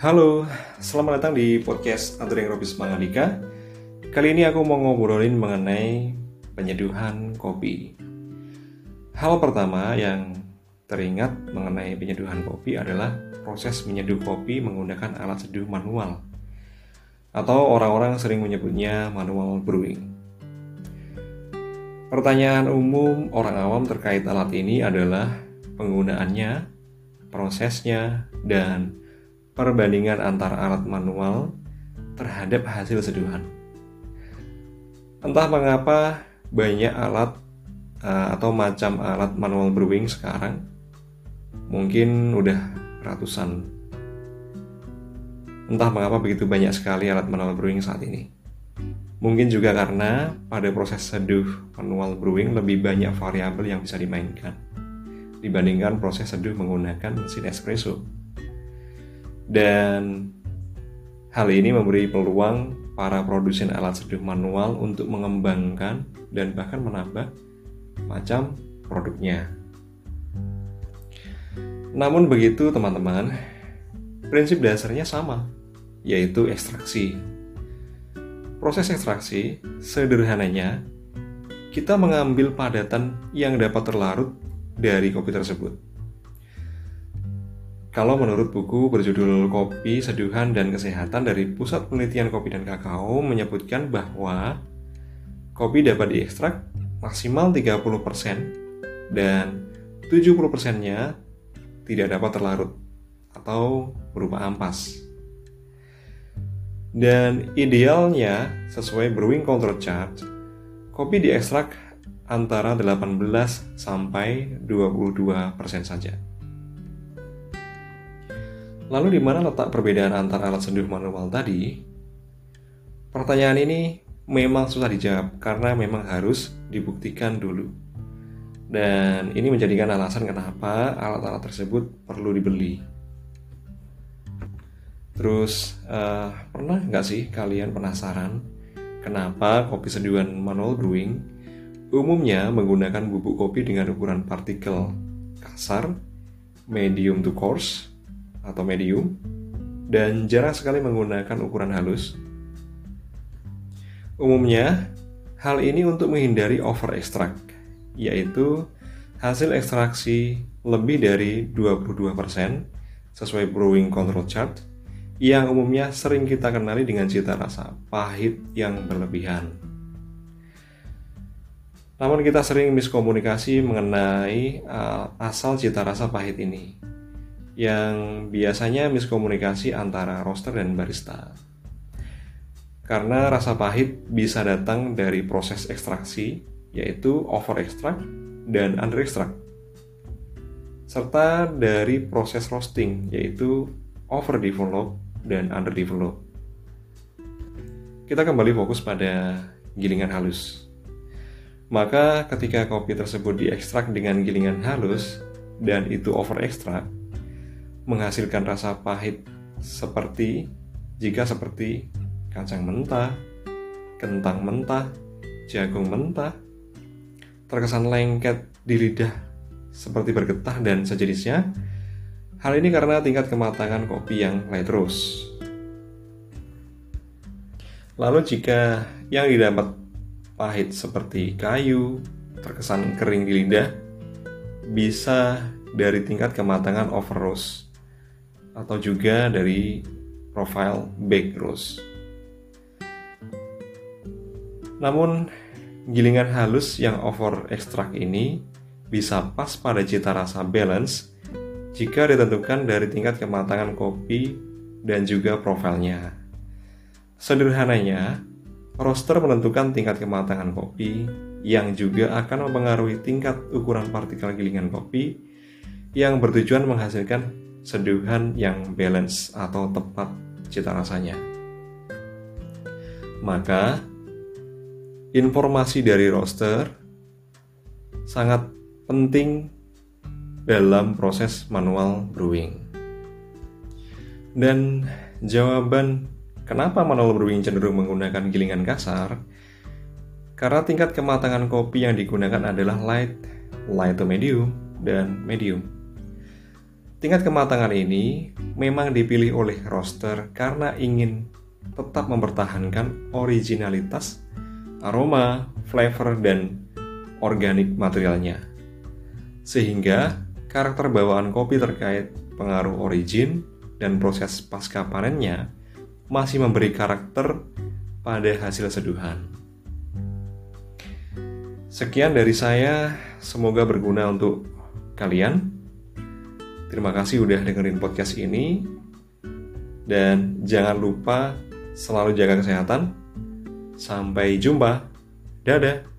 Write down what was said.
Halo, selamat datang di podcast Andring Robis Mangalika. Kali ini aku mau ngobrolin mengenai penyeduhan kopi. Hal pertama yang teringat mengenai penyeduhan kopi adalah proses menyeduh kopi menggunakan alat seduh manual atau orang-orang sering menyebutnya manual brewing. Pertanyaan umum orang awam terkait alat ini adalah penggunaannya, prosesnya, dan perbandingan antara alat manual terhadap hasil seduhan. Entah mengapa banyak alat uh, atau macam alat manual brewing sekarang mungkin udah ratusan. Entah mengapa begitu banyak sekali alat manual brewing saat ini. Mungkin juga karena pada proses seduh manual brewing lebih banyak variabel yang bisa dimainkan dibandingkan proses seduh menggunakan mesin espresso. Dan hal ini memberi peluang para produsen alat seduh manual untuk mengembangkan dan bahkan menambah macam produknya. Namun begitu teman-teman, prinsip dasarnya sama, yaitu ekstraksi. Proses ekstraksi sederhananya kita mengambil padatan yang dapat terlarut dari kopi tersebut. Kalau menurut buku berjudul Kopi, Seduhan, dan Kesehatan dari Pusat Penelitian Kopi dan Kakao menyebutkan bahwa kopi dapat diekstrak maksimal 30% dan 70%-nya tidak dapat terlarut atau berupa ampas. Dan idealnya sesuai Brewing Control Chart, kopi diekstrak antara 18 sampai 22% saja. Lalu di mana letak perbedaan antara alat seduh manual tadi? Pertanyaan ini memang susah dijawab karena memang harus dibuktikan dulu. Dan ini menjadikan alasan kenapa alat-alat tersebut perlu dibeli. Terus, uh, pernah nggak sih kalian penasaran kenapa kopi seduhan manual brewing umumnya menggunakan bubuk kopi dengan ukuran partikel kasar, medium to coarse, atau medium dan jarang sekali menggunakan ukuran halus. Umumnya, hal ini untuk menghindari over extract, yaitu hasil ekstraksi lebih dari 22% sesuai Brewing Control Chart yang umumnya sering kita kenali dengan cita rasa pahit yang berlebihan. Namun kita sering miskomunikasi mengenai uh, asal cita rasa pahit ini yang biasanya miskomunikasi antara roster dan barista. Karena rasa pahit bisa datang dari proses ekstraksi, yaitu over extract dan under extract. Serta dari proses roasting, yaitu over develop dan under develop. Kita kembali fokus pada gilingan halus. Maka ketika kopi tersebut diekstrak dengan gilingan halus dan itu over extract, menghasilkan rasa pahit seperti jika seperti kacang mentah, kentang mentah, jagung mentah, terkesan lengket di lidah seperti bergetah dan sejenisnya. Hal ini karena tingkat kematangan kopi yang light roast. Lalu jika yang didapat pahit seperti kayu, terkesan kering di lidah, bisa dari tingkat kematangan over roast atau juga dari profile back rose. Namun, gilingan halus yang over extract ini bisa pas pada cita rasa balance jika ditentukan dari tingkat kematangan kopi dan juga profilnya. Sederhananya, roster menentukan tingkat kematangan kopi yang juga akan mempengaruhi tingkat ukuran partikel gilingan kopi yang bertujuan menghasilkan seduhan yang balance atau tepat cita rasanya. Maka, informasi dari roster sangat penting dalam proses manual brewing. Dan jawaban kenapa manual brewing cenderung menggunakan gilingan kasar karena tingkat kematangan kopi yang digunakan adalah light, light to medium, dan medium. Tingkat kematangan ini memang dipilih oleh roaster karena ingin tetap mempertahankan originalitas, aroma, flavor, dan organik materialnya. Sehingga karakter bawaan kopi terkait pengaruh origin dan proses pasca panennya masih memberi karakter pada hasil seduhan. Sekian dari saya, semoga berguna untuk kalian. Terima kasih udah dengerin podcast ini. Dan jangan lupa selalu jaga kesehatan. Sampai jumpa. Dadah.